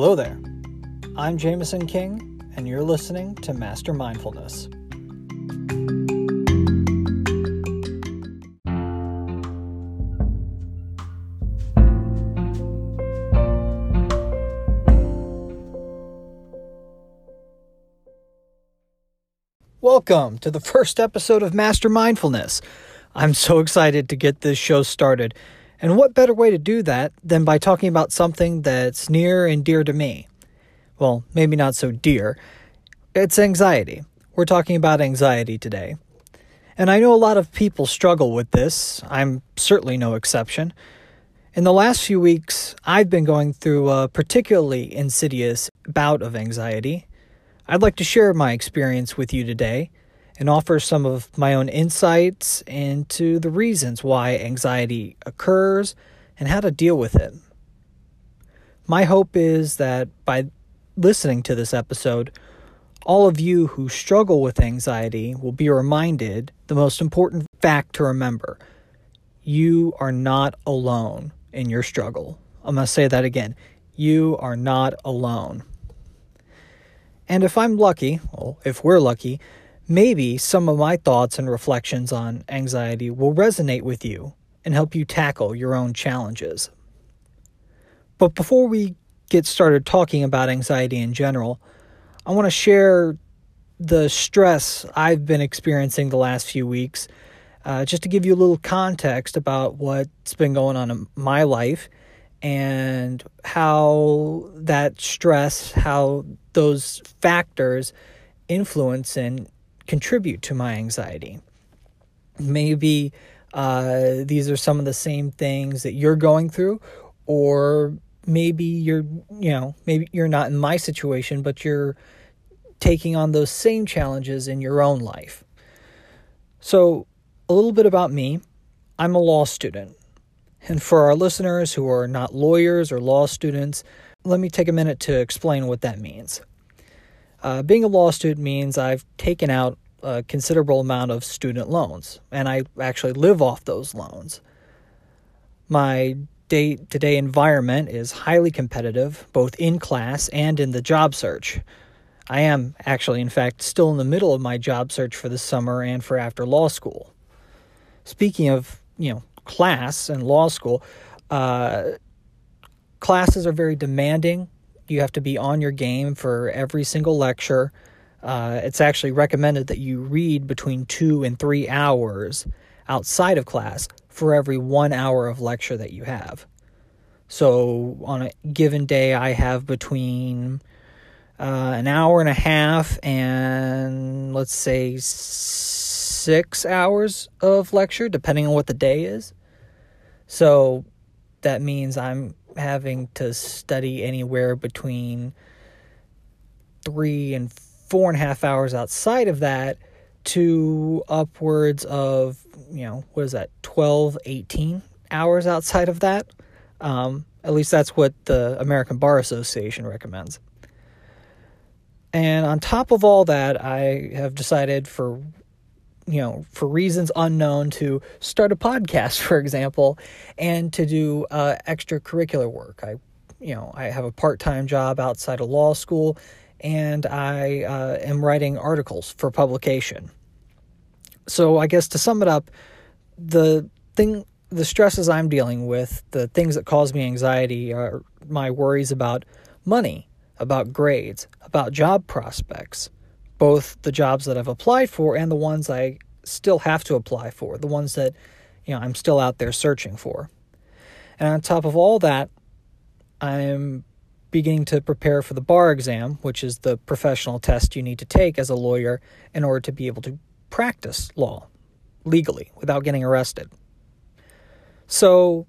Hello there. I'm Jameson King, and you're listening to Master Mindfulness. Welcome to the first episode of Master Mindfulness. I'm so excited to get this show started. And what better way to do that than by talking about something that's near and dear to me? Well, maybe not so dear. It's anxiety. We're talking about anxiety today. And I know a lot of people struggle with this. I'm certainly no exception. In the last few weeks, I've been going through a particularly insidious bout of anxiety. I'd like to share my experience with you today and offer some of my own insights into the reasons why anxiety occurs and how to deal with it. My hope is that by listening to this episode, all of you who struggle with anxiety will be reminded the most important fact to remember you are not alone in your struggle. I'm going to say that again. You are not alone. And if I'm lucky, well, if we're lucky, Maybe some of my thoughts and reflections on anxiety will resonate with you and help you tackle your own challenges. But before we get started talking about anxiety in general, I want to share the stress I've been experiencing the last few weeks, uh, just to give you a little context about what's been going on in my life and how that stress, how those factors influence and contribute to my anxiety. Maybe uh, these are some of the same things that you're going through, or maybe you're, you know, maybe you're not in my situation, but you're taking on those same challenges in your own life. So, a little bit about me I'm a law student. And for our listeners who are not lawyers or law students, let me take a minute to explain what that means. Uh, being a law student means I've taken out a considerable amount of student loans, and I actually live off those loans. My day to day environment is highly competitive, both in class and in the job search. I am actually, in fact, still in the middle of my job search for the summer and for after law school. Speaking of, you know, class and law school, uh, classes are very demanding you have to be on your game for every single lecture. Uh, it's actually recommended that you read between two and three hours outside of class for every one hour of lecture that you have. So on a given day, I have between uh, an hour and a half and let's say six hours of lecture, depending on what the day is. So that means I'm having to study anywhere between three and four and a half hours outside of that to upwards of, you know, what is that, 12, 18 hours outside of that. Um, at least that's what the American Bar Association recommends. And on top of all that, I have decided for you know, for reasons unknown, to start a podcast, for example, and to do uh, extracurricular work. I, you know, I have a part time job outside of law school, and I uh, am writing articles for publication. So I guess to sum it up, the thing, the stresses I'm dealing with, the things that cause me anxiety are my worries about money, about grades, about job prospects both the jobs that I've applied for and the ones I still have to apply for, the ones that you know I'm still out there searching for. And on top of all that, I'm beginning to prepare for the bar exam, which is the professional test you need to take as a lawyer in order to be able to practice law legally without getting arrested. So,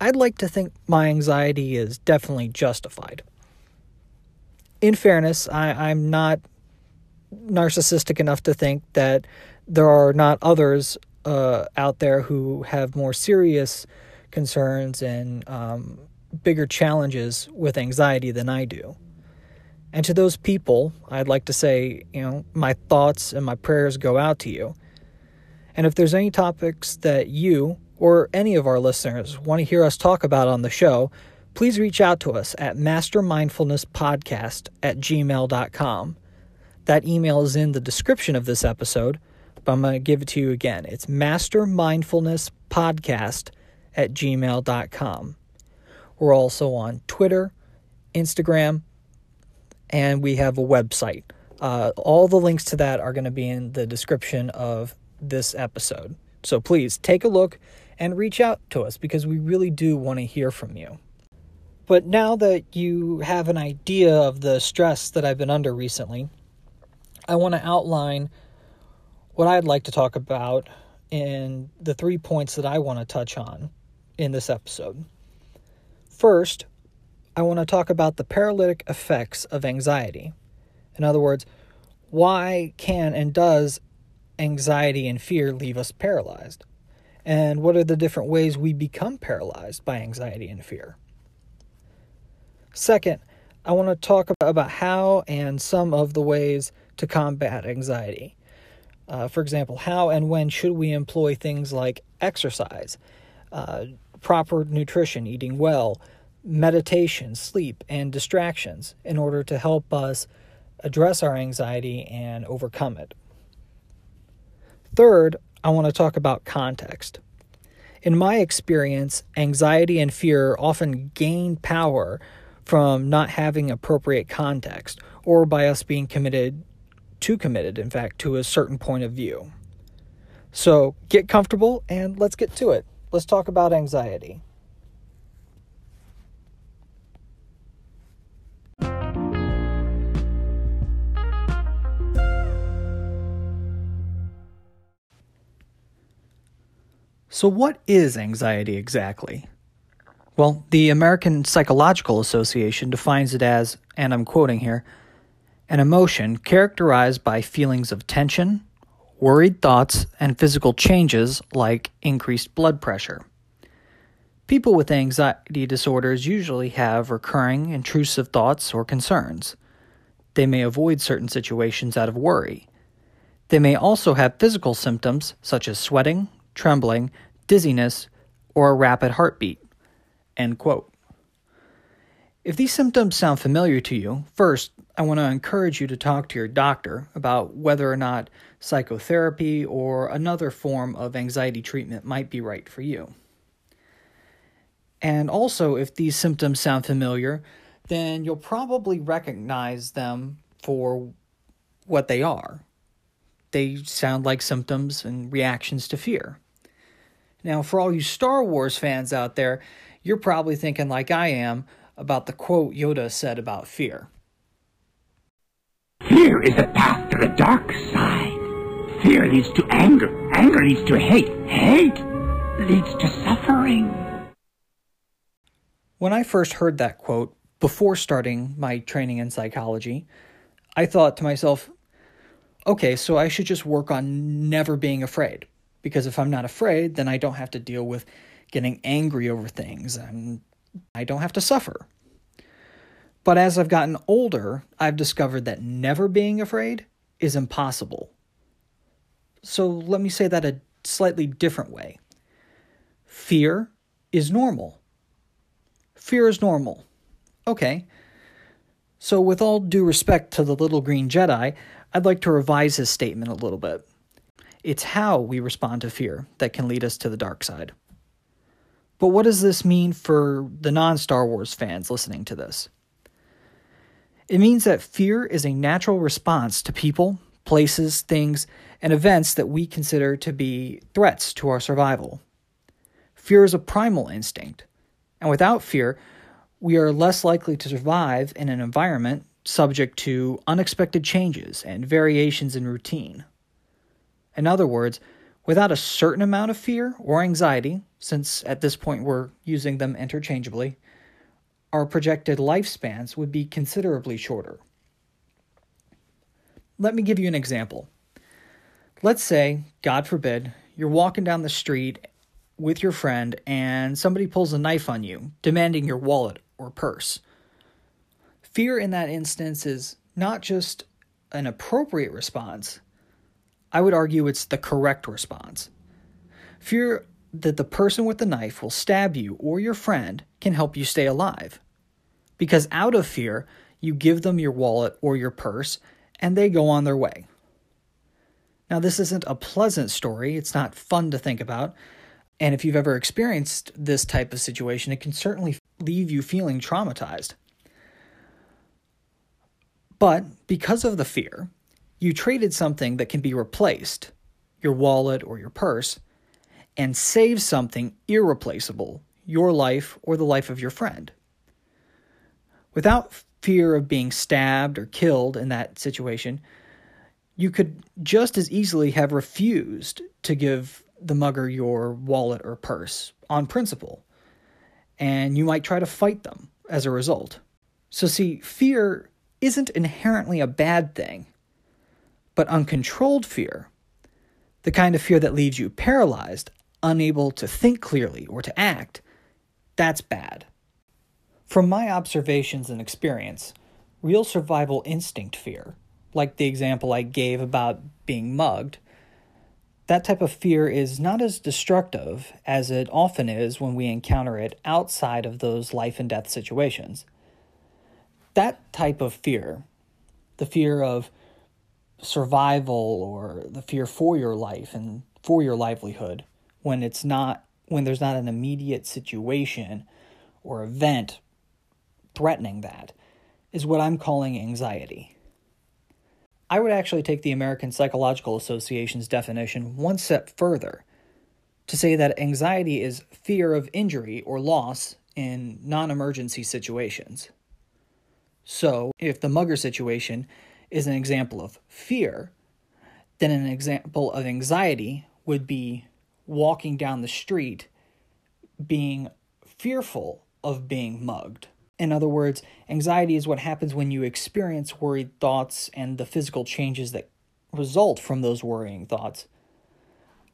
I'd like to think my anxiety is definitely justified. In fairness, I, I'm not narcissistic enough to think that there are not others uh, out there who have more serious concerns and um, bigger challenges with anxiety than I do. And to those people, I'd like to say, you know, my thoughts and my prayers go out to you. And if there's any topics that you or any of our listeners want to hear us talk about on the show, please reach out to us at mastermindfulnesspodcast at gmail.com. That email is in the description of this episode, but I'm going to give it to you again. It's mastermindfulnesspodcast at gmail.com. We're also on Twitter, Instagram, and we have a website. Uh, all the links to that are going to be in the description of this episode. So please take a look and reach out to us because we really do want to hear from you. But now that you have an idea of the stress that I've been under recently, I want to outline what I'd like to talk about and the three points that I want to touch on in this episode. First, I want to talk about the paralytic effects of anxiety. In other words, why can and does anxiety and fear leave us paralyzed? And what are the different ways we become paralyzed by anxiety and fear? Second, I want to talk about how and some of the ways to combat anxiety. Uh, for example, how and when should we employ things like exercise, uh, proper nutrition, eating well, meditation, sleep, and distractions in order to help us address our anxiety and overcome it. Third, I want to talk about context. In my experience, anxiety and fear often gain power from not having appropriate context or by us being committed, too committed, in fact, to a certain point of view. So get comfortable and let's get to it. Let's talk about anxiety. So, what is anxiety exactly? Well, the American Psychological Association defines it as, and I'm quoting here, an emotion characterized by feelings of tension, worried thoughts, and physical changes like increased blood pressure. People with anxiety disorders usually have recurring intrusive thoughts or concerns. They may avoid certain situations out of worry. They may also have physical symptoms such as sweating, trembling, dizziness, or a rapid heartbeat. If these symptoms sound familiar to you, first, I want to encourage you to talk to your doctor about whether or not psychotherapy or another form of anxiety treatment might be right for you. And also, if these symptoms sound familiar, then you'll probably recognize them for what they are. They sound like symptoms and reactions to fear. Now, for all you Star Wars fans out there, you're probably thinking, like I am, about the quote Yoda said about fear. Fear is a path to the dark side. Fear leads to anger. Anger leads to hate. Hate leads to suffering. When I first heard that quote, before starting my training in psychology, I thought to myself, okay, so I should just work on never being afraid because if I'm not afraid, then I don't have to deal with getting angry over things and I don't have to suffer. But as I've gotten older, I've discovered that never being afraid is impossible. So let me say that a slightly different way. Fear is normal. Fear is normal. Okay. So, with all due respect to the little green Jedi, I'd like to revise his statement a little bit. It's how we respond to fear that can lead us to the dark side. But what does this mean for the non Star Wars fans listening to this? It means that fear is a natural response to people, places, things, and events that we consider to be threats to our survival. Fear is a primal instinct, and without fear, we are less likely to survive in an environment subject to unexpected changes and variations in routine. In other words, without a certain amount of fear or anxiety, since at this point we're using them interchangeably, our projected lifespans would be considerably shorter. Let me give you an example. Let's say, God forbid, you're walking down the street with your friend and somebody pulls a knife on you, demanding your wallet or purse. Fear in that instance is not just an appropriate response, I would argue it's the correct response. Fear that the person with the knife will stab you or your friend can help you stay alive. Because out of fear, you give them your wallet or your purse and they go on their way. Now, this isn't a pleasant story, it's not fun to think about. And if you've ever experienced this type of situation, it can certainly leave you feeling traumatized. But because of the fear, you traded something that can be replaced, your wallet or your purse, and save something irreplaceable, your life or the life of your friend. Without fear of being stabbed or killed in that situation, you could just as easily have refused to give the mugger your wallet or purse on principle, and you might try to fight them as a result. So, see, fear isn't inherently a bad thing, but uncontrolled fear, the kind of fear that leaves you paralyzed, unable to think clearly or to act, that's bad. From my observations and experience, real survival instinct fear, like the example I gave about being mugged, that type of fear is not as destructive as it often is when we encounter it outside of those life and death situations. That type of fear, the fear of survival or the fear for your life and for your livelihood, when it's not when there's not an immediate situation or event threatening that, is what I'm calling anxiety. I would actually take the American Psychological Association's definition one step further to say that anxiety is fear of injury or loss in non emergency situations. So, if the mugger situation is an example of fear, then an example of anxiety would be walking down the street being fearful of being mugged. In other words, anxiety is what happens when you experience worried thoughts and the physical changes that result from those worrying thoughts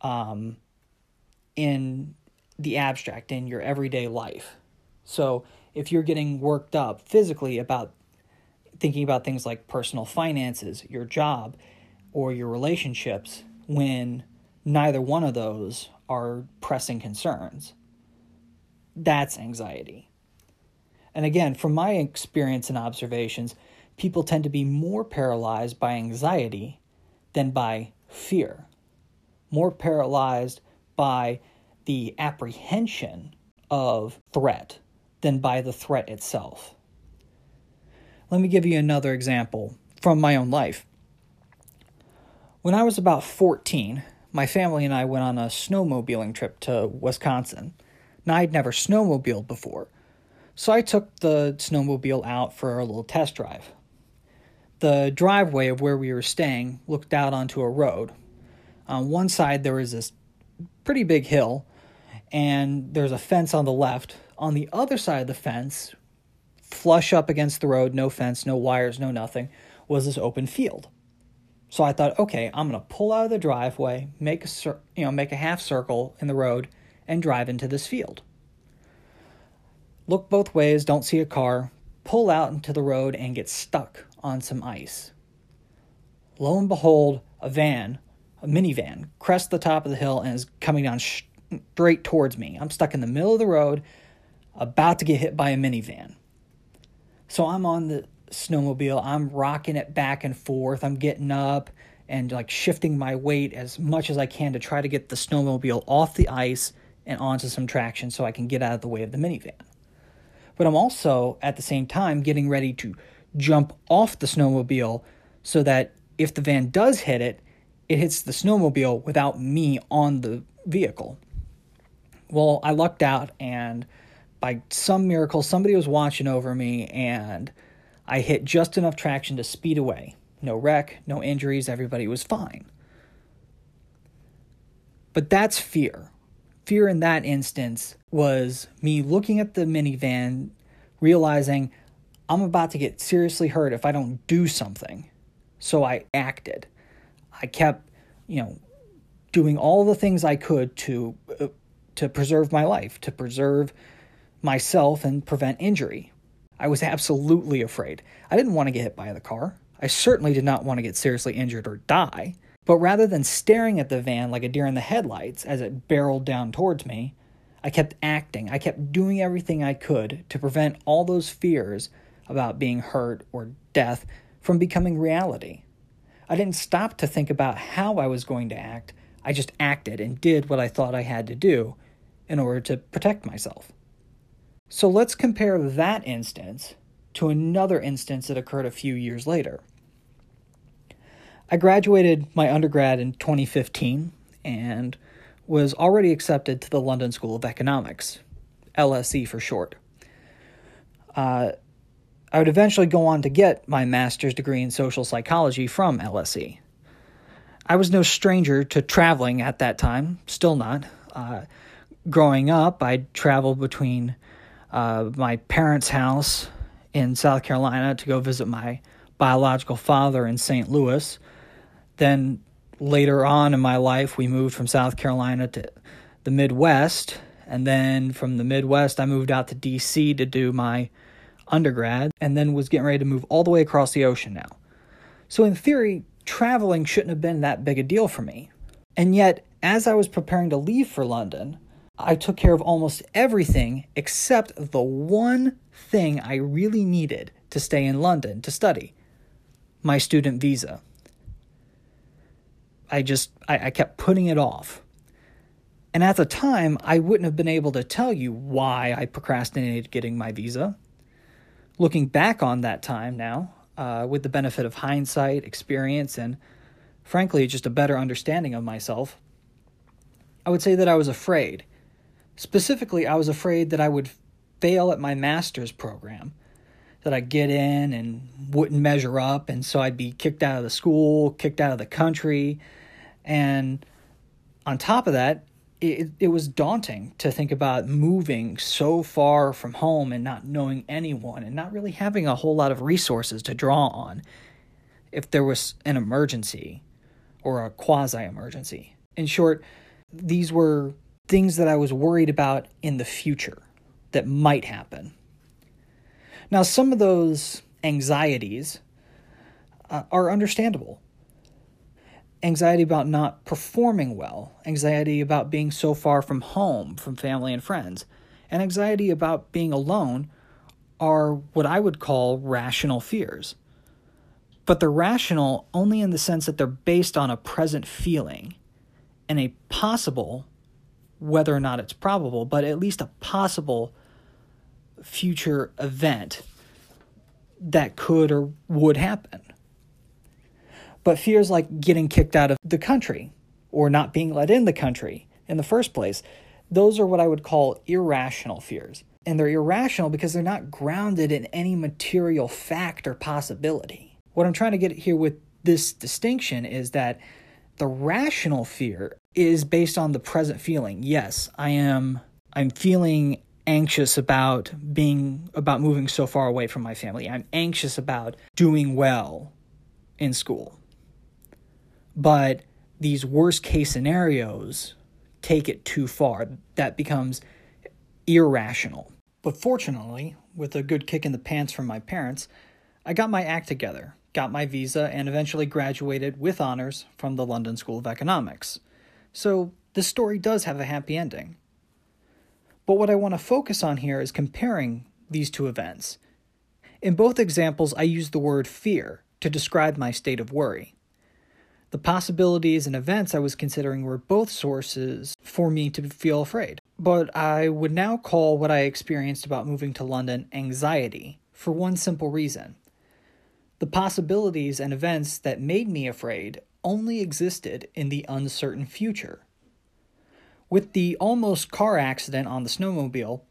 um, in the abstract, in your everyday life. So, if you're getting worked up physically about thinking about things like personal finances, your job, or your relationships, when neither one of those are pressing concerns, that's anxiety. And again, from my experience and observations, people tend to be more paralyzed by anxiety than by fear, more paralyzed by the apprehension of threat than by the threat itself. Let me give you another example from my own life. When I was about 14, my family and I went on a snowmobiling trip to Wisconsin. Now, I'd never snowmobiled before, so I took the snowmobile out for a little test drive. The driveway of where we were staying looked out onto a road. On one side, there was this pretty big hill, and there's a fence on the left. On the other side of the fence, flush up against the road, no fence, no wires, no nothing, was this open field. So I thought, okay, I'm gonna pull out of the driveway, make a you know make a half circle in the road, and drive into this field look both ways, don't see a car, pull out into the road, and get stuck on some ice. Lo and behold, a van, a minivan, crests the top of the hill and is coming down straight towards me. I'm stuck in the middle of the road, about to get hit by a minivan. So I'm on the snowmobile, I'm rocking it back and forth, I'm getting up and like shifting my weight as much as I can to try to get the snowmobile off the ice and onto some traction so I can get out of the way of the minivan. But I'm also at the same time getting ready to jump off the snowmobile so that if the van does hit it, it hits the snowmobile without me on the vehicle. Well, I lucked out, and by some miracle, somebody was watching over me, and I hit just enough traction to speed away. No wreck, no injuries, everybody was fine. But that's fear fear in that instance was me looking at the minivan, realizing I'm about to get seriously hurt if I don't do something. So I acted. I kept, you know, doing all the things I could to uh, to preserve my life, to preserve myself and prevent injury. I was absolutely afraid. I didn't want to get hit by the car. I certainly did not want to get seriously injured or die. But rather than staring at the van like a deer in the headlights as it barreled down towards me, I kept acting. I kept doing everything I could to prevent all those fears about being hurt or death from becoming reality. I didn't stop to think about how I was going to act. I just acted and did what I thought I had to do in order to protect myself. So let's compare that instance to another instance that occurred a few years later. I graduated my undergrad in 2015 and was already accepted to the London School of Economics, LSE for short. Uh, I would eventually go on to get my master's degree in social psychology from LSE. I was no stranger to traveling at that time, still not. Uh, growing up, I'd traveled between uh, my parents' house in South Carolina to go visit my biological father in St. Louis. Then later on in my life, we moved from South Carolina to the Midwest. And then from the Midwest, I moved out to DC to do my undergrad and then was getting ready to move all the way across the ocean now. So, in theory, traveling shouldn't have been that big a deal for me. And yet, as I was preparing to leave for London, I took care of almost everything except the one thing I really needed to stay in London to study my student visa. I just, I, I, kept putting it off. And at the time, I wouldn't have been able to tell you why I procrastinated getting my visa. Looking back on that time now, uh, with the benefit of hindsight, experience, and frankly, just a better understanding of myself, I would say that I was afraid. Specifically, I was afraid that I would fail at my master's program, that I'd get in and wouldn't measure up, and so I'd be kicked out of the school, kicked out of the country. And on top of that, it, it was daunting to think about moving so far from home and not knowing anyone and not really having a whole lot of resources to draw on if there was an emergency or a quasi emergency. In short, these were things that I was worried about in the future that might happen. Now, some of those anxieties uh, are understandable anxiety about not performing well, anxiety about being so far from home, from family and friends, and anxiety about being alone are what I would call rational fears. But they're rational only in the sense that they're based on a present feeling and a possible, whether or not it's probable, but at least a possible future event that could or would happen. But fears like getting kicked out of the country or not being let in the country in the first place, those are what I would call irrational fears. And they're irrational because they're not grounded in any material fact or possibility. What I'm trying to get here with this distinction is that the rational fear is based on the present feeling. Yes, I am I'm feeling anxious about being about moving so far away from my family. I'm anxious about doing well in school. But these worst case scenarios take it too far. That becomes irrational. But fortunately, with a good kick in the pants from my parents, I got my act together, got my visa, and eventually graduated with honors from the London School of Economics. So the story does have a happy ending. But what I want to focus on here is comparing these two events. In both examples, I use the word fear to describe my state of worry. The possibilities and events I was considering were both sources for me to feel afraid. But I would now call what I experienced about moving to London anxiety for one simple reason. The possibilities and events that made me afraid only existed in the uncertain future. With the almost car accident on the snowmobile,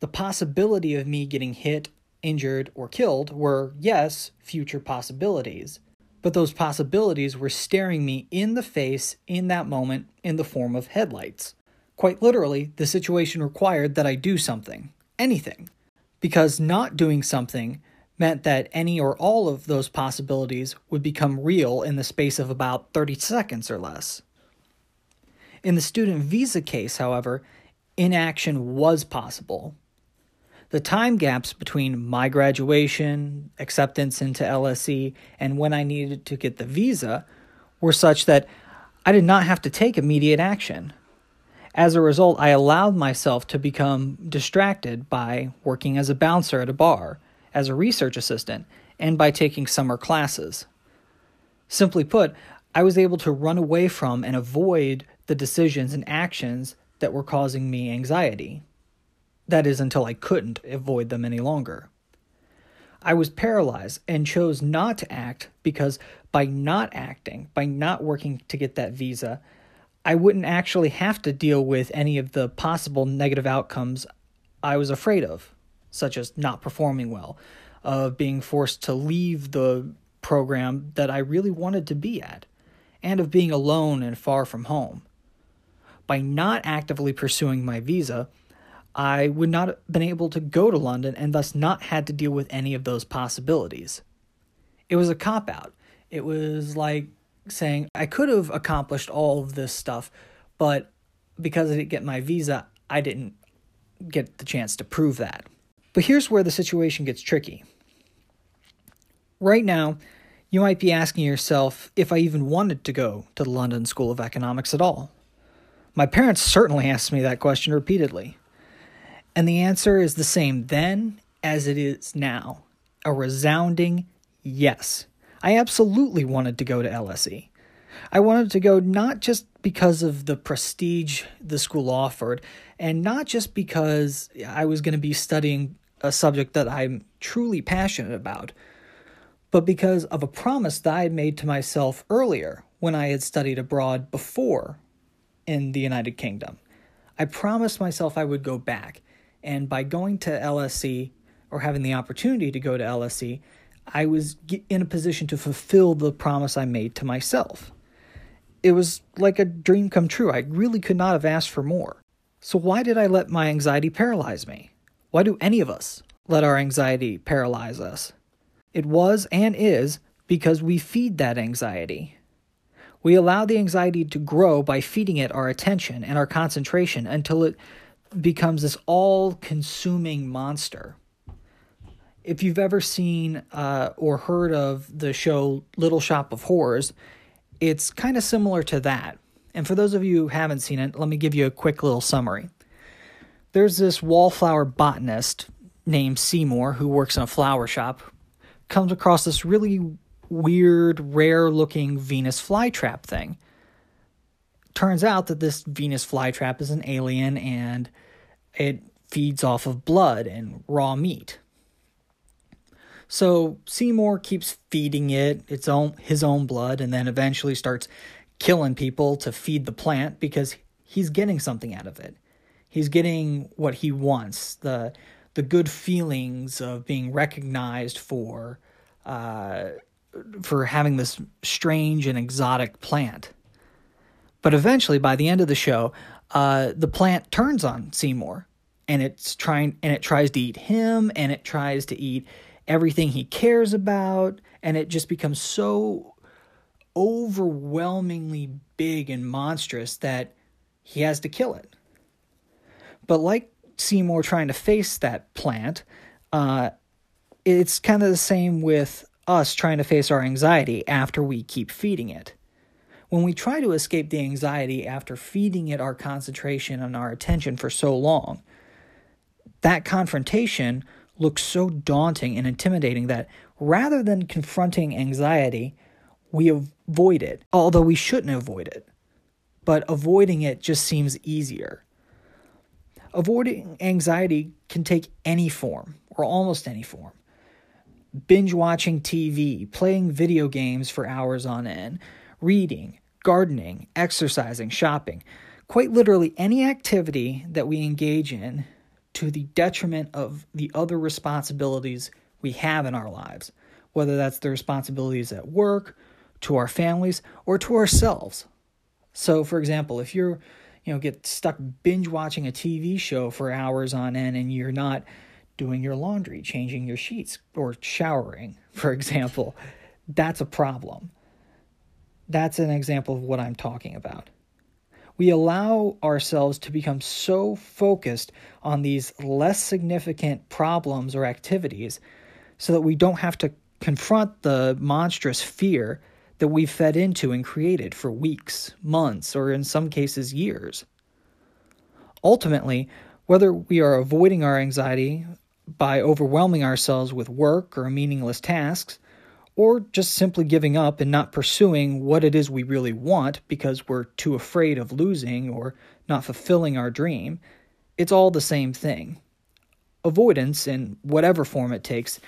the possibility of me getting hit, injured, or killed were, yes, future possibilities but those possibilities were staring me in the face in that moment in the form of headlights. Quite literally, the situation required that I do something, anything, because not doing something meant that any or all of those possibilities would become real in the space of about 30 seconds or less. In the student visa case, however, inaction was possible, the time gaps between my graduation, acceptance into LSE, and when I needed to get the visa were such that I did not have to take immediate action. As a result, I allowed myself to become distracted by working as a bouncer at a bar, as a research assistant, and by taking summer classes. Simply put, I was able to run away from and avoid the decisions and actions that were causing me anxiety. That is, until I couldn't avoid them any longer. I was paralyzed and chose not to act because by not acting, by not working to get that visa, I wouldn't actually have to deal with any of the possible negative outcomes I was afraid of, such as not performing well, of being forced to leave the program that I really wanted to be at, and of being alone and far from home. By not actively pursuing my visa, I would not have been able to go to London and thus not had to deal with any of those possibilities. It was a cop out. It was like saying I could have accomplished all of this stuff, but because I didn't get my visa, I didn't get the chance to prove that. But here's where the situation gets tricky. Right now, you might be asking yourself if I even wanted to go to the London School of Economics at all. My parents certainly asked me that question repeatedly. And the answer is the same then as it is now a resounding yes. I absolutely wanted to go to LSE. I wanted to go not just because of the prestige the school offered, and not just because I was going to be studying a subject that I'm truly passionate about, but because of a promise that I had made to myself earlier when I had studied abroad before in the United Kingdom. I promised myself I would go back, and by going to LSE or having the opportunity to go to LSE, I was in a position to fulfill the promise I made to myself. It was like a dream come true. I really could not have asked for more. So, why did I let my anxiety paralyze me? Why do any of us let our anxiety paralyze us? It was and is because we feed that anxiety. We allow the anxiety to grow by feeding it our attention and our concentration until it becomes this all consuming monster. If you've ever seen uh, or heard of the show Little Shop of Horrors, it's kind of similar to that. And for those of you who haven't seen it, let me give you a quick little summary. There's this wallflower botanist named Seymour who works in a flower shop, comes across this really weird, rare looking Venus flytrap thing. Turns out that this Venus flytrap is an alien and it feeds off of blood and raw meat. So Seymour keeps feeding it its own his own blood and then eventually starts killing people to feed the plant because he's getting something out of it. He's getting what he wants, the the good feelings of being recognized for uh, for having this strange and exotic plant. But eventually, by the end of the show, uh, the plant turns on Seymour, and it's trying and it tries to eat him, and it tries to eat everything he cares about, and it just becomes so overwhelmingly big and monstrous that he has to kill it. But like Seymour trying to face that plant, uh, it's kind of the same with us trying to face our anxiety after we keep feeding it. When we try to escape the anxiety after feeding it our concentration and our attention for so long, that confrontation looks so daunting and intimidating that rather than confronting anxiety, we avoid it, although we shouldn't avoid it. But avoiding it just seems easier. Avoiding anxiety can take any form, or almost any form binge watching TV, playing video games for hours on end, reading, gardening, exercising, shopping, quite literally any activity that we engage in to the detriment of the other responsibilities we have in our lives, whether that's the responsibilities at work, to our families, or to ourselves. So, for example, if you're, you know, get stuck binge watching a TV show for hours on end and you're not doing your laundry, changing your sheets, or showering, for example, that's a problem. That's an example of what I'm talking about. We allow ourselves to become so focused on these less significant problems or activities so that we don't have to confront the monstrous fear that we've fed into and created for weeks, months, or in some cases, years. Ultimately, whether we are avoiding our anxiety by overwhelming ourselves with work or meaningless tasks, or just simply giving up and not pursuing what it is we really want because we're too afraid of losing or not fulfilling our dream, it's all the same thing. Avoidance, in whatever form it takes,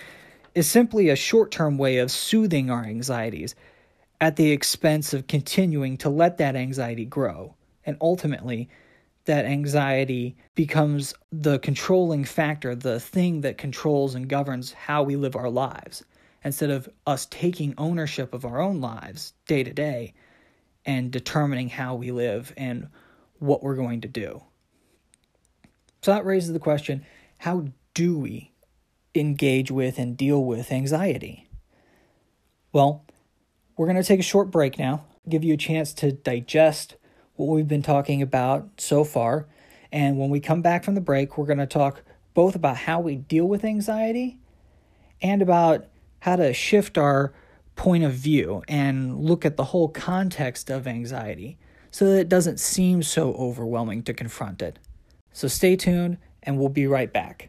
is simply a short term way of soothing our anxieties at the expense of continuing to let that anxiety grow. And ultimately, that anxiety becomes the controlling factor, the thing that controls and governs how we live our lives, instead of us taking ownership of our own lives day to day and determining how we live and what we're going to do. So that raises the question how do we engage with and deal with anxiety? Well, we're going to take a short break now, give you a chance to digest what we've been talking about so far. And when we come back from the break, we're going to talk both about how we deal with anxiety and about how to shift our point of view and look at the whole context of anxiety so that it doesn't seem so overwhelming to confront it. So stay tuned, and we'll be right back.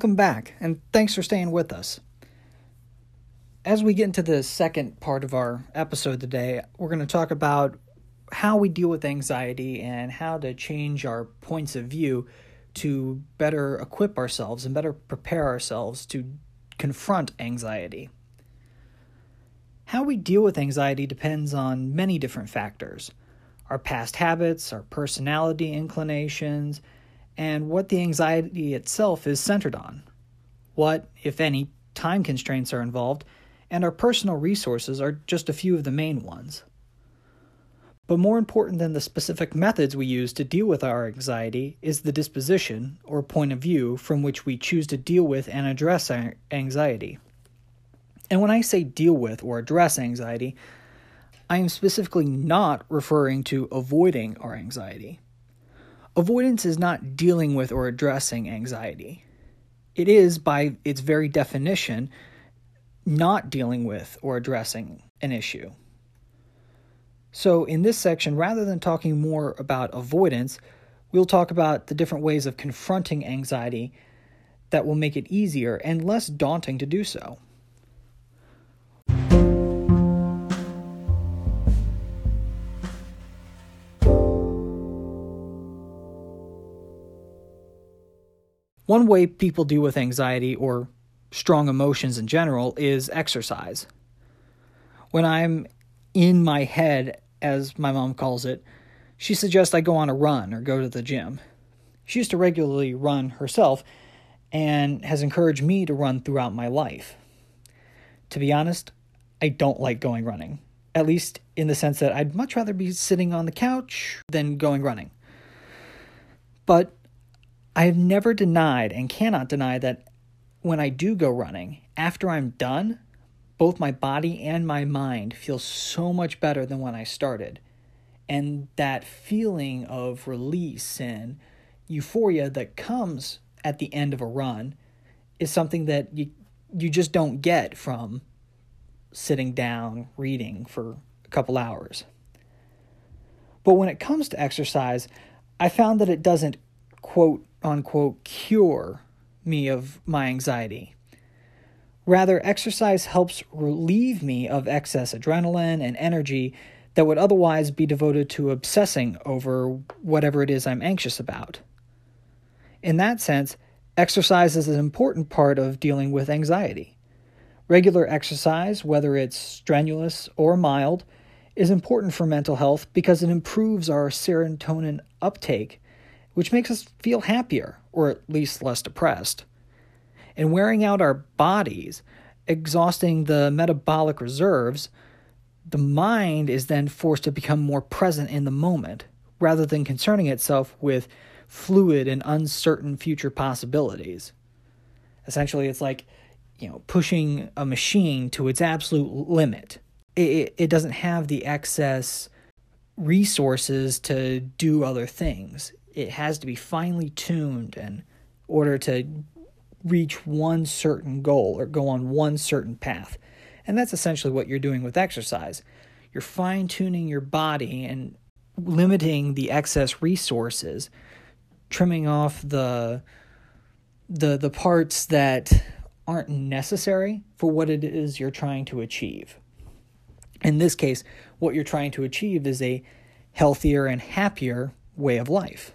Welcome back, and thanks for staying with us. As we get into the second part of our episode today, we're going to talk about how we deal with anxiety and how to change our points of view to better equip ourselves and better prepare ourselves to confront anxiety. How we deal with anxiety depends on many different factors our past habits, our personality inclinations, and what the anxiety itself is centered on. What, if any, time constraints are involved, and our personal resources are just a few of the main ones. But more important than the specific methods we use to deal with our anxiety is the disposition, or point of view, from which we choose to deal with and address our anxiety. And when I say deal with or address anxiety, I am specifically not referring to avoiding our anxiety. Avoidance is not dealing with or addressing anxiety. It is, by its very definition, not dealing with or addressing an issue. So, in this section, rather than talking more about avoidance, we'll talk about the different ways of confronting anxiety that will make it easier and less daunting to do so. One way people deal with anxiety or strong emotions in general is exercise. When I'm in my head, as my mom calls it, she suggests I go on a run or go to the gym. She used to regularly run herself and has encouraged me to run throughout my life. To be honest, I don't like going running, at least in the sense that I'd much rather be sitting on the couch than going running. But I have never denied and cannot deny that when I do go running, after I'm done, both my body and my mind feel so much better than when I started. And that feeling of release and euphoria that comes at the end of a run is something that you you just don't get from sitting down reading for a couple hours. But when it comes to exercise, I found that it doesn't quote unquote cure me of my anxiety. Rather, exercise helps relieve me of excess adrenaline and energy that would otherwise be devoted to obsessing over whatever it is I'm anxious about. In that sense, exercise is an important part of dealing with anxiety. Regular exercise, whether it's strenuous or mild, is important for mental health because it improves our serotonin uptake which makes us feel happier, or at least less depressed. And wearing out our bodies, exhausting the metabolic reserves, the mind is then forced to become more present in the moment, rather than concerning itself with fluid and uncertain future possibilities. Essentially, it's like, you know, pushing a machine to its absolute limit. It, it doesn't have the excess resources to do other things it has to be finely tuned in order to reach one certain goal or go on one certain path. And that's essentially what you're doing with exercise. You're fine tuning your body and limiting the excess resources, trimming off the the the parts that aren't necessary for what it is you're trying to achieve. In this case, what you're trying to achieve is a healthier and happier way of life.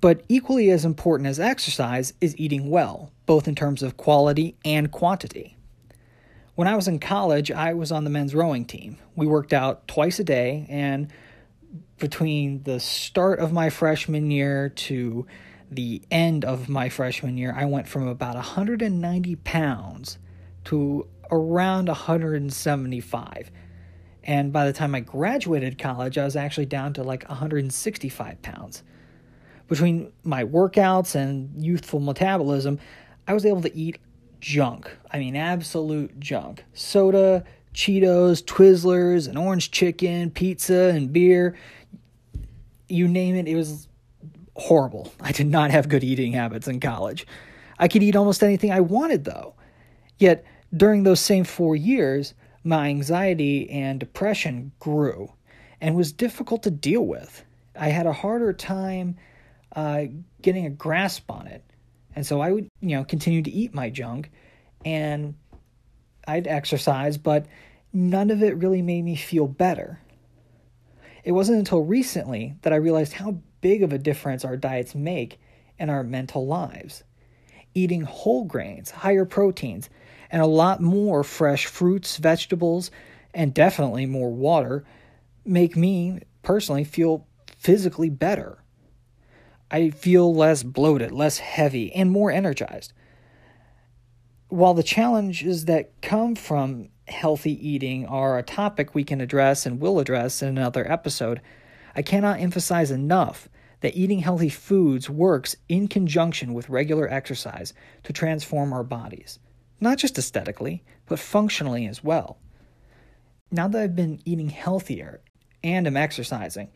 But equally as important as exercise is eating well, both in terms of quality and quantity. When I was in college, I was on the men's rowing team. We worked out twice a day, and between the start of my freshman year to the end of my freshman year, I went from about 190 pounds to around 175. And by the time I graduated college, I was actually down to like 165 pounds between my workouts and youthful metabolism, I was able to eat junk. I mean, absolute junk. Soda, Cheetos, Twizzlers, and orange chicken, pizza, and beer. You name it, it was horrible. I did not have good eating habits in college. I could eat almost anything I wanted, though. Yet, during those same four years, my anxiety and depression grew and was difficult to deal with. I had a harder time uh, getting a grasp on it. And so I would, you know, continue to eat my junk and I'd exercise, but none of it really made me feel better. It wasn't until recently that I realized how big of a difference our diets make in our mental lives. Eating whole grains, higher proteins, and a lot more fresh fruits, vegetables, and definitely more water make me personally feel physically better. I feel less bloated, less heavy, and more energized. While the challenges that come from healthy eating are a topic we can address and will address in another episode, I cannot emphasize enough that eating healthy foods works in conjunction with regular exercise to transform our bodies, not just aesthetically, but functionally as well. Now that I've been eating healthier and am exercising,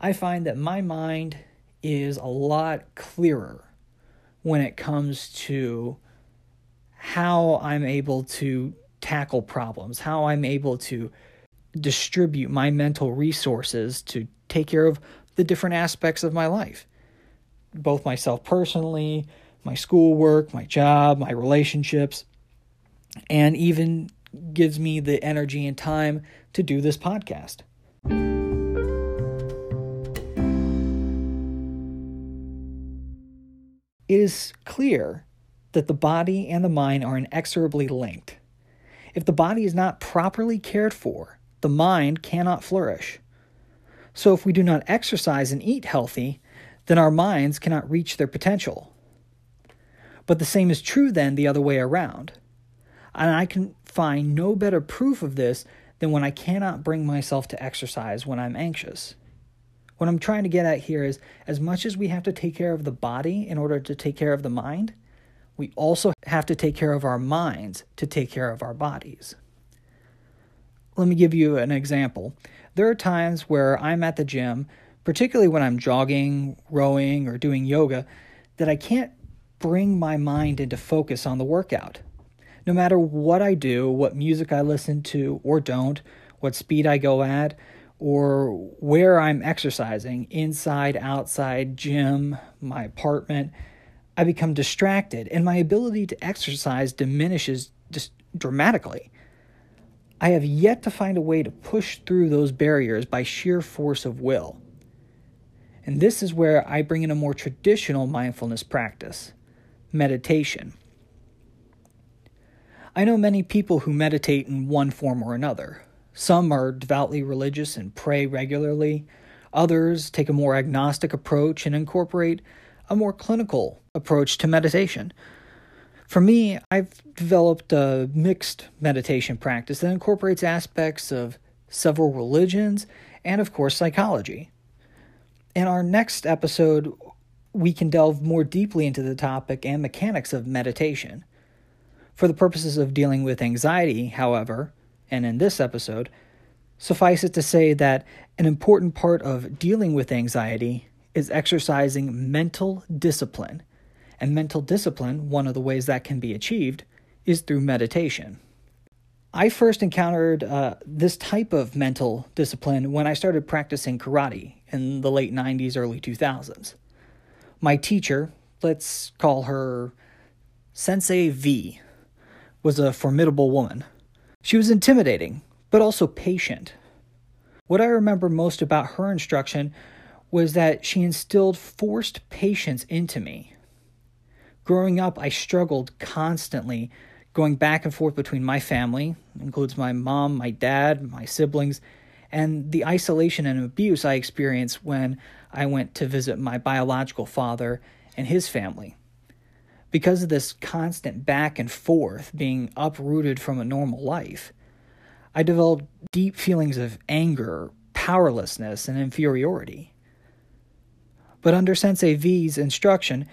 I find that my mind is a lot clearer when it comes to how I'm able to tackle problems, how I'm able to distribute my mental resources to take care of the different aspects of my life, both myself personally, my schoolwork, my job, my relationships, and even gives me the energy and time to do this podcast. It is clear that the body and the mind are inexorably linked. If the body is not properly cared for, the mind cannot flourish. So, if we do not exercise and eat healthy, then our minds cannot reach their potential. But the same is true then the other way around. And I can find no better proof of this than when I cannot bring myself to exercise when I'm anxious. What I'm trying to get at here is as much as we have to take care of the body in order to take care of the mind, we also have to take care of our minds to take care of our bodies. Let me give you an example. There are times where I'm at the gym, particularly when I'm jogging, rowing, or doing yoga, that I can't bring my mind into focus on the workout. No matter what I do, what music I listen to or don't, what speed I go at, or where I'm exercising inside, outside, gym, my apartment I become distracted and my ability to exercise diminishes just dramatically. I have yet to find a way to push through those barriers by sheer force of will. And this is where I bring in a more traditional mindfulness practice meditation. I know many people who meditate in one form or another. Some are devoutly religious and pray regularly. Others take a more agnostic approach and incorporate a more clinical approach to meditation. For me, I've developed a mixed meditation practice that incorporates aspects of several religions and, of course, psychology. In our next episode, we can delve more deeply into the topic and mechanics of meditation. For the purposes of dealing with anxiety, however, and in this episode, suffice it to say that an important part of dealing with anxiety is exercising mental discipline. And mental discipline, one of the ways that can be achieved, is through meditation. I first encountered uh, this type of mental discipline when I started practicing karate in the late 90s, early 2000s. My teacher, let's call her Sensei V, was a formidable woman. She was intimidating, but also patient. What I remember most about her instruction was that she instilled forced patience into me. Growing up, I struggled constantly going back and forth between my family, includes my mom, my dad, my siblings, and the isolation and abuse I experienced when I went to visit my biological father and his family. Because of this constant back and forth, being uprooted from a normal life, I developed deep feelings of anger, powerlessness, and inferiority. But under Sensei V's instruction,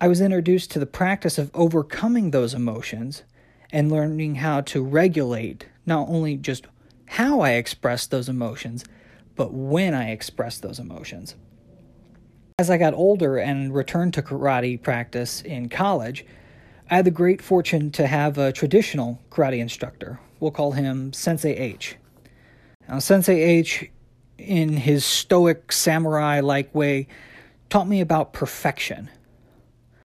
I was introduced to the practice of overcoming those emotions and learning how to regulate not only just how I express those emotions, but when I express those emotions. As I got older and returned to karate practice in college, I had the great fortune to have a traditional karate instructor. We'll call him Sensei H. Now, Sensei H, in his stoic samurai like way, taught me about perfection.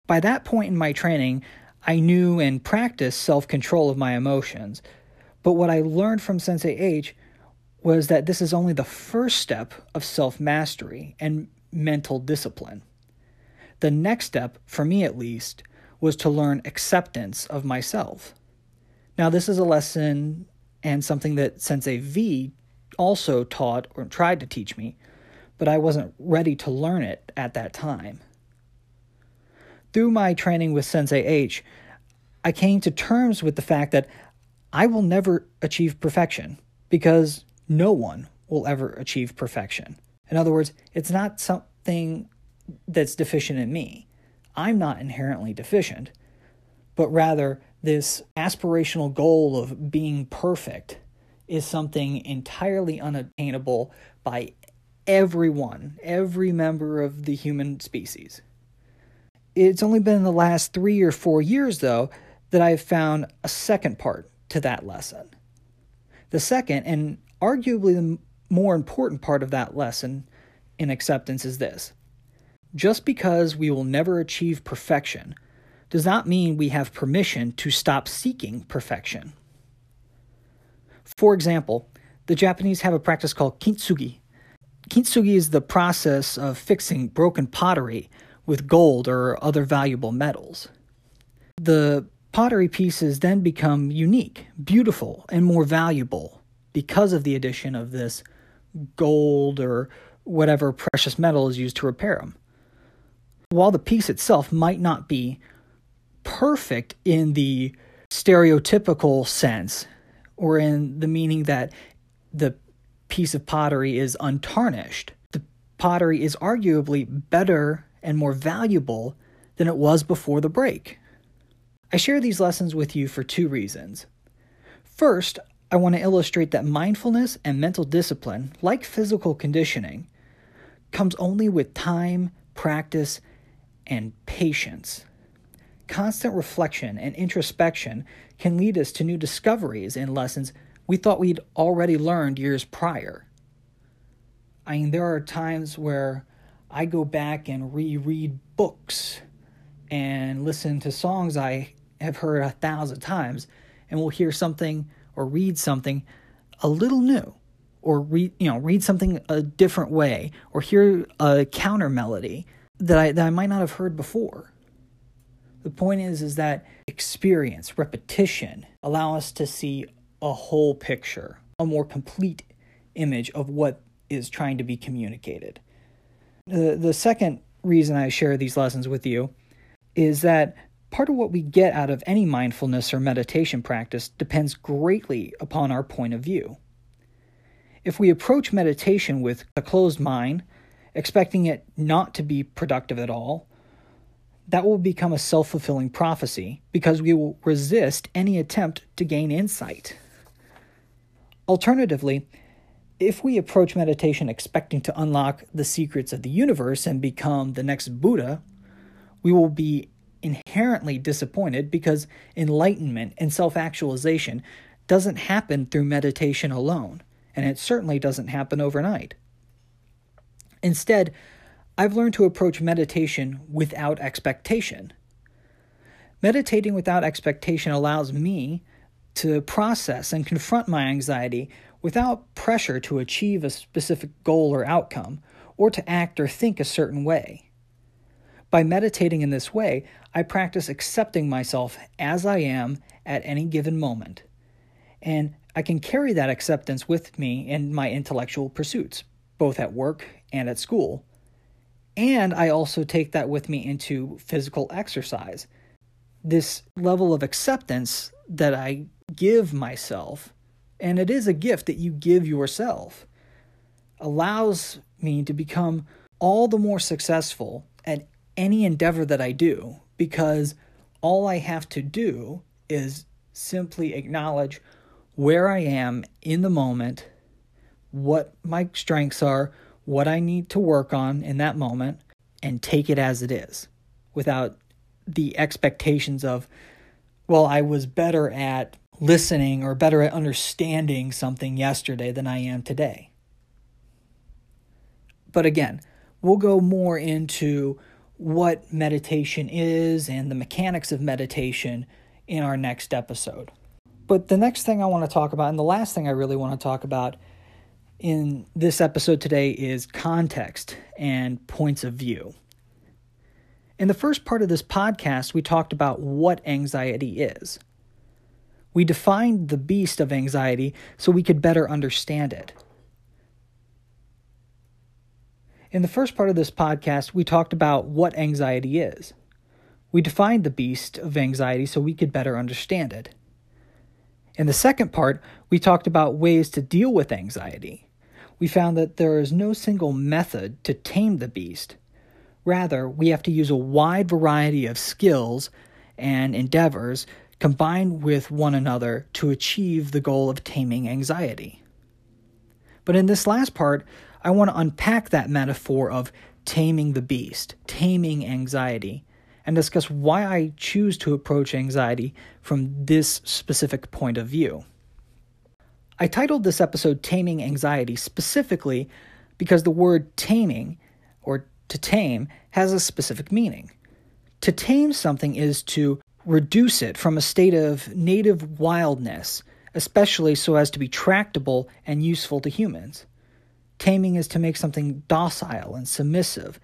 By that point in my training, I knew and practiced self control of my emotions. But what I learned from Sensei H was that this is only the first step of self mastery and mental discipline. The next step, for me at least, was to learn acceptance of myself. Now, this is a lesson and something that Sensei V also taught or tried to teach me but I wasn't ready to learn it at that time. Through my training with Sensei H, I came to terms with the fact that I will never achieve perfection because no one will ever achieve perfection. In other words, it's not something that's deficient in me. I'm not inherently deficient, but rather this aspirational goal of being perfect is something entirely unattainable by everyone, every member of the human species. It's only been in the last three or four years, though, that I've found a second part to that lesson. The second, and arguably the more important part of that lesson in acceptance, is this just because we will never achieve perfection does not mean we have permission to stop seeking perfection. For example, the Japanese have a practice called kintsugi. Kintsugi is the process of fixing broken pottery with gold or other valuable metals. The pottery pieces then become unique, beautiful, and more valuable because of the addition of this gold or whatever precious metal is used to repair them. While the piece itself might not be perfect in the stereotypical sense, or in the meaning that the piece of pottery is untarnished, the pottery is arguably better and more valuable than it was before the break. I share these lessons with you for two reasons. First, I want to illustrate that mindfulness and mental discipline, like physical conditioning, comes only with time, practice, and patience. Constant reflection and introspection can lead us to new discoveries and lessons we thought we'd already learned years prior. I mean, there are times where I go back and reread books and listen to songs I have heard a thousand times, and will hear something or read something a little new, or read you know read something a different way, or hear a counter melody that I that I might not have heard before. The point is is that experience, repetition allow us to see a whole picture, a more complete image of what is trying to be communicated. The the second reason I share these lessons with you is that part of what we get out of any mindfulness or meditation practice depends greatly upon our point of view. If we approach meditation with a closed mind, expecting it not to be productive at all, that will become a self fulfilling prophecy because we will resist any attempt to gain insight. Alternatively, if we approach meditation expecting to unlock the secrets of the universe and become the next Buddha, we will be inherently disappointed because enlightenment and self actualization doesn't happen through meditation alone, and it certainly doesn't happen overnight. Instead, I've learned to approach meditation without expectation. Meditating without expectation allows me to process and confront my anxiety without pressure to achieve a specific goal or outcome, or to act or think a certain way. By meditating in this way, I practice accepting myself as I am at any given moment. And I can carry that acceptance with me in my intellectual pursuits, both at work and at school. And I also take that with me into physical exercise. This level of acceptance that I give myself and it is a gift that you give yourself, allows me to become all the more successful any endeavor that I do because all I have to do is simply acknowledge where I am in the moment, what my strengths are, what I need to work on in that moment, and take it as it is without the expectations of, well, I was better at listening or better at understanding something yesterday than I am today. But again, we'll go more into what meditation is and the mechanics of meditation in our next episode. But the next thing I want to talk about, and the last thing I really want to talk about in this episode today, is context and points of view. In the first part of this podcast, we talked about what anxiety is. We defined the beast of anxiety so we could better understand it. In the first part of this podcast, we talked about what anxiety is. We defined the beast of anxiety so we could better understand it. In the second part, we talked about ways to deal with anxiety. We found that there is no single method to tame the beast. Rather, we have to use a wide variety of skills and endeavors combined with one another to achieve the goal of taming anxiety. But in this last part, I want to unpack that metaphor of taming the beast, taming anxiety, and discuss why I choose to approach anxiety from this specific point of view. I titled this episode Taming Anxiety specifically because the word taming, or to tame, has a specific meaning. To tame something is to reduce it from a state of native wildness, especially so as to be tractable and useful to humans. Taming is to make something docile and submissive,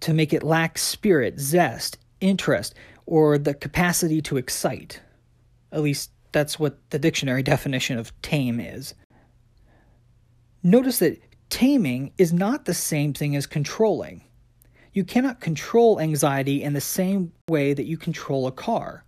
to make it lack spirit, zest, interest, or the capacity to excite. At least that's what the dictionary definition of tame is. Notice that taming is not the same thing as controlling. You cannot control anxiety in the same way that you control a car.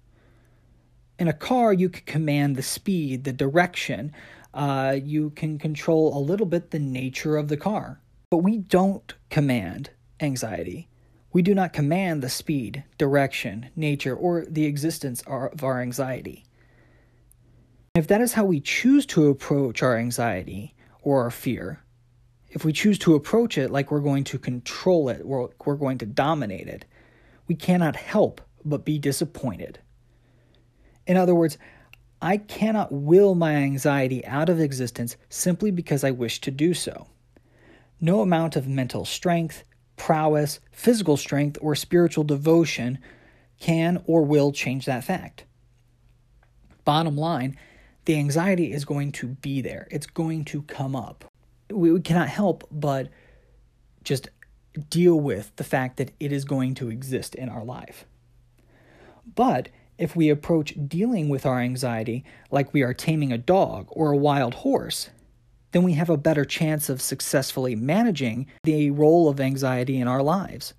In a car, you can command the speed, the direction, uh, you can control a little bit the nature of the car. But we don't command anxiety. We do not command the speed, direction, nature, or the existence of our anxiety. If that is how we choose to approach our anxiety or our fear, if we choose to approach it like we're going to control it, or we're going to dominate it, we cannot help but be disappointed. In other words, I cannot will my anxiety out of existence simply because I wish to do so. No amount of mental strength, prowess, physical strength, or spiritual devotion can or will change that fact. Bottom line, the anxiety is going to be there, it's going to come up. We, we cannot help but just deal with the fact that it is going to exist in our life. But if we approach dealing with our anxiety like we are taming a dog or a wild horse, then we have a better chance of successfully managing the role of anxiety in our lives.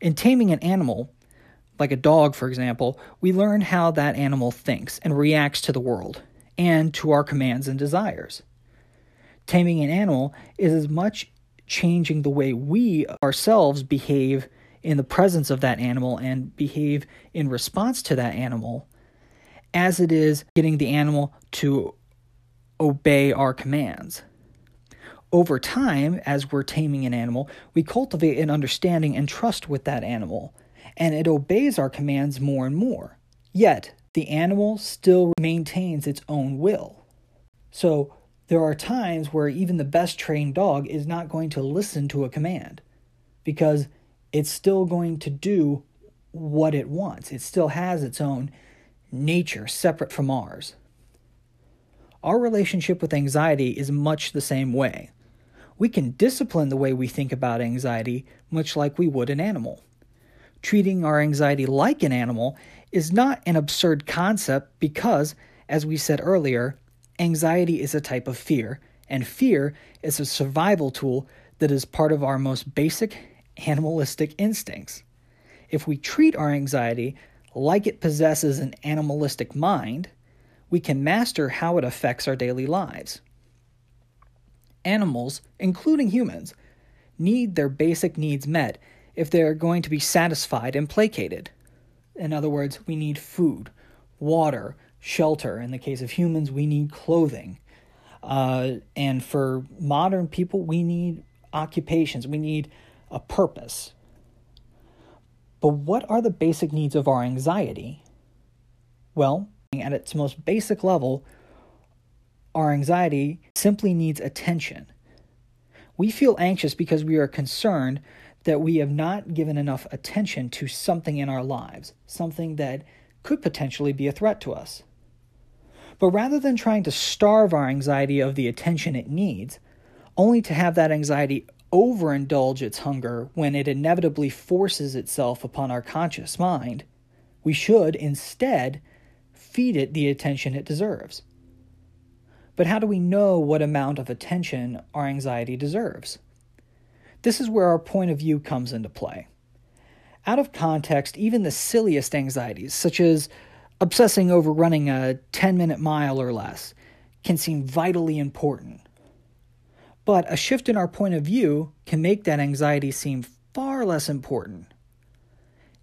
In taming an animal, like a dog for example, we learn how that animal thinks and reacts to the world and to our commands and desires. Taming an animal is as much changing the way we ourselves behave in the presence of that animal and behave in response to that animal as it is getting the animal to obey our commands. Over time, as we're taming an animal, we cultivate an understanding and trust with that animal, and it obeys our commands more and more. Yet, the animal still maintains its own will. So, there are times where even the best trained dog is not going to listen to a command because it's still going to do what it wants. It still has its own nature separate from ours. Our relationship with anxiety is much the same way. We can discipline the way we think about anxiety much like we would an animal. Treating our anxiety like an animal is not an absurd concept because, as we said earlier, anxiety is a type of fear, and fear is a survival tool that is part of our most basic animalistic instincts. If we treat our anxiety like it possesses an animalistic mind, we can master how it affects our daily lives. Animals, including humans, need their basic needs met if they're going to be satisfied and placated. In other words, we need food, water, shelter. In the case of humans, we need clothing. Uh, and for modern people, we need occupations. We need a purpose. But what are the basic needs of our anxiety? Well, at its most basic level, our anxiety simply needs attention. We feel anxious because we are concerned that we have not given enough attention to something in our lives, something that could potentially be a threat to us. But rather than trying to starve our anxiety of the attention it needs, only to have that anxiety overindulge its hunger when it inevitably forces itself upon our conscious mind, we should instead feed it the attention it deserves. But how do we know what amount of attention our anxiety deserves? This is where our point of view comes into play. Out of context, even the silliest anxieties, such as obsessing over running a 10 minute mile or less, can seem vitally important but a shift in our point of view can make that anxiety seem far less important.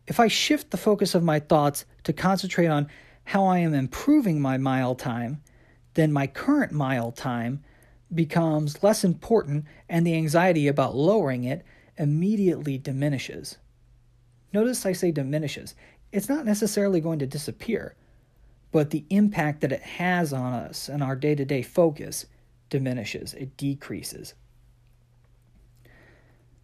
If I shift the focus of my thoughts to concentrate on how I am improving my mile time, then my current mile time becomes less important and the anxiety about lowering it immediately diminishes. Notice I say diminishes. It's not necessarily going to disappear, but the impact that it has on us and our day to day focus diminishes, it decreases.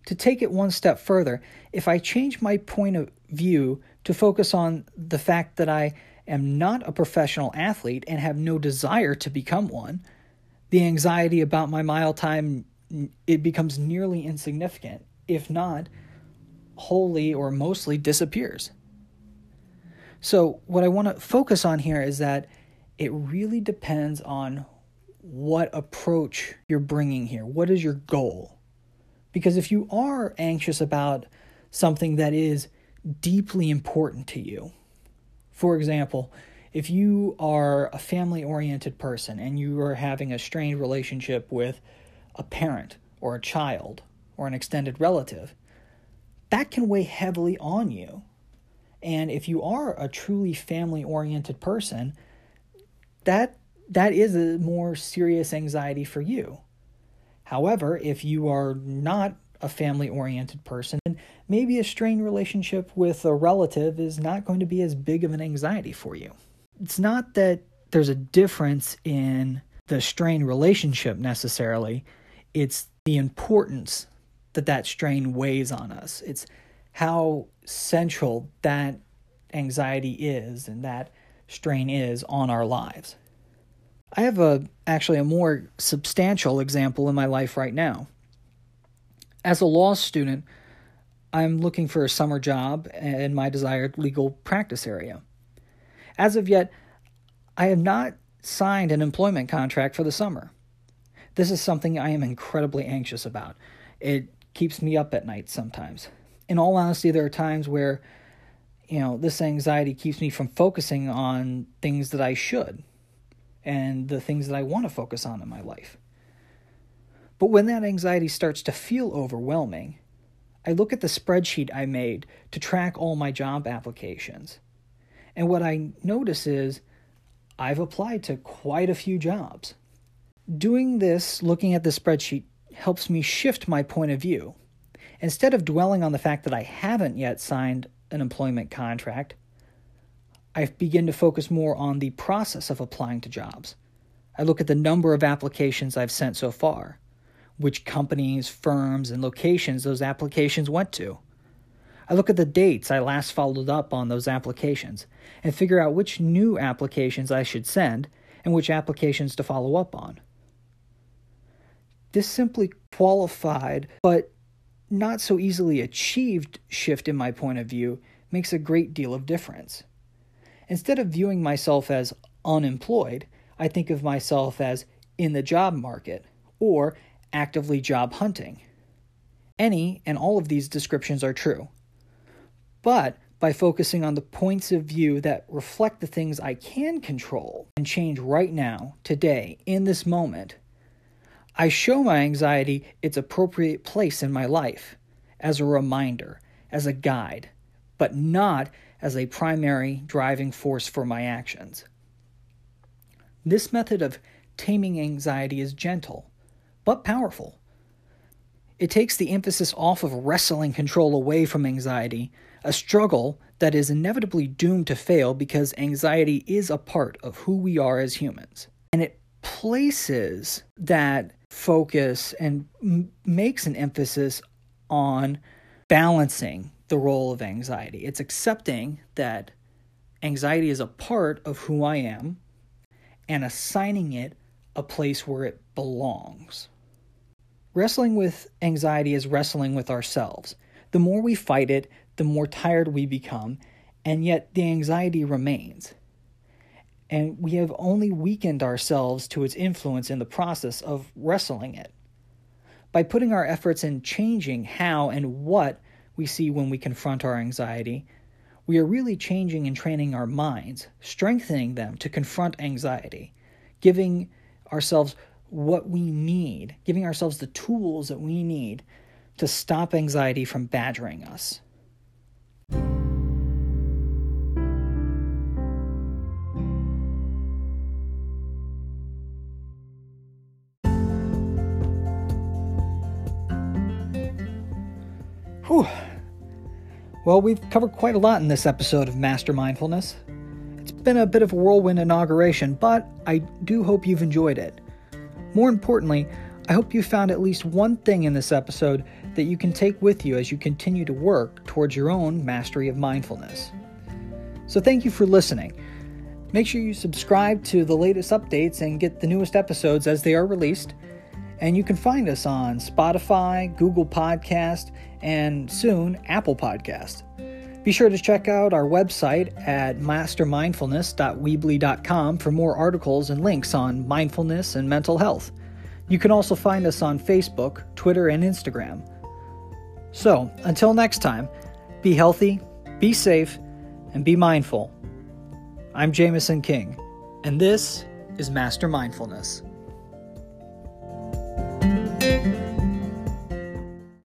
To take it one step further, if I change my point of view to focus on the fact that I am not a professional athlete and have no desire to become one, the anxiety about my mile time it becomes nearly insignificant, if not wholly or mostly disappears. So, what I want to focus on here is that it really depends on what approach you're bringing here. What is your goal? Because if you are anxious about something that is deeply important to you, for example, if you are a family oriented person and you are having a strained relationship with a parent or a child or an extended relative, that can weigh heavily on you. And if you are a truly family oriented person, that that is a more serious anxiety for you. However, if you are not a family oriented person, maybe a strained relationship with a relative is not going to be as big of an anxiety for you. It's not that there's a difference in the strained relationship necessarily, it's the importance that that strain weighs on us. It's how central that anxiety is and that strain is on our lives. I have a actually a more substantial example in my life right now. As a law student, I'm looking for a summer job in my desired legal practice area. As of yet, I have not signed an employment contract for the summer. This is something I am incredibly anxious about. It keeps me up at night sometimes. In all honesty, there are times where, you know, this anxiety keeps me from focusing on things that I should and the things that I want to focus on in my life. But when that anxiety starts to feel overwhelming, I look at the spreadsheet I made to track all my job applications. And what I notice is I've applied to quite a few jobs. Doing this, looking at the spreadsheet, helps me shift my point of view. Instead of dwelling on the fact that I haven't yet signed an employment contract, I begin to focus more on the process of applying to jobs. I look at the number of applications I've sent so far, which companies, firms, and locations those applications went to. I look at the dates I last followed up on those applications and figure out which new applications I should send and which applications to follow up on. This simply qualified, but not so easily achieved shift in my point of view makes a great deal of difference. Instead of viewing myself as unemployed, I think of myself as in the job market or actively job hunting. Any and all of these descriptions are true. But by focusing on the points of view that reflect the things I can control and change right now, today, in this moment, I show my anxiety its appropriate place in my life as a reminder, as a guide, but not as a primary driving force for my actions. This method of taming anxiety is gentle, but powerful. It takes the emphasis off of wrestling control away from anxiety, a struggle that is inevitably doomed to fail because anxiety is a part of who we are as humans. And it places that focus and m- makes an emphasis on balancing the role of anxiety. It's accepting that anxiety is a part of who I am and assigning it a place where it belongs. Wrestling with anxiety is wrestling with ourselves. The more we fight it, the more tired we become, and yet the anxiety remains. And we have only weakened ourselves to its influence in the process of wrestling it. By putting our efforts in changing how and what we see when we confront our anxiety, we are really changing and training our minds, strengthening them to confront anxiety, giving ourselves what we need, giving ourselves the tools that we need to stop anxiety from badgering us. Well, we've covered quite a lot in this episode of Master Mindfulness. It's been a bit of a whirlwind inauguration, but I do hope you've enjoyed it. More importantly, I hope you found at least one thing in this episode that you can take with you as you continue to work towards your own mastery of mindfulness. So, thank you for listening. Make sure you subscribe to the latest updates and get the newest episodes as they are released. And you can find us on Spotify, Google Podcast, and soon Apple Podcast. Be sure to check out our website at mastermindfulness.weebly.com for more articles and links on mindfulness and mental health. You can also find us on Facebook, Twitter, and Instagram. So, until next time, be healthy, be safe, and be mindful. I'm Jameson King, and this is Master Mindfulness.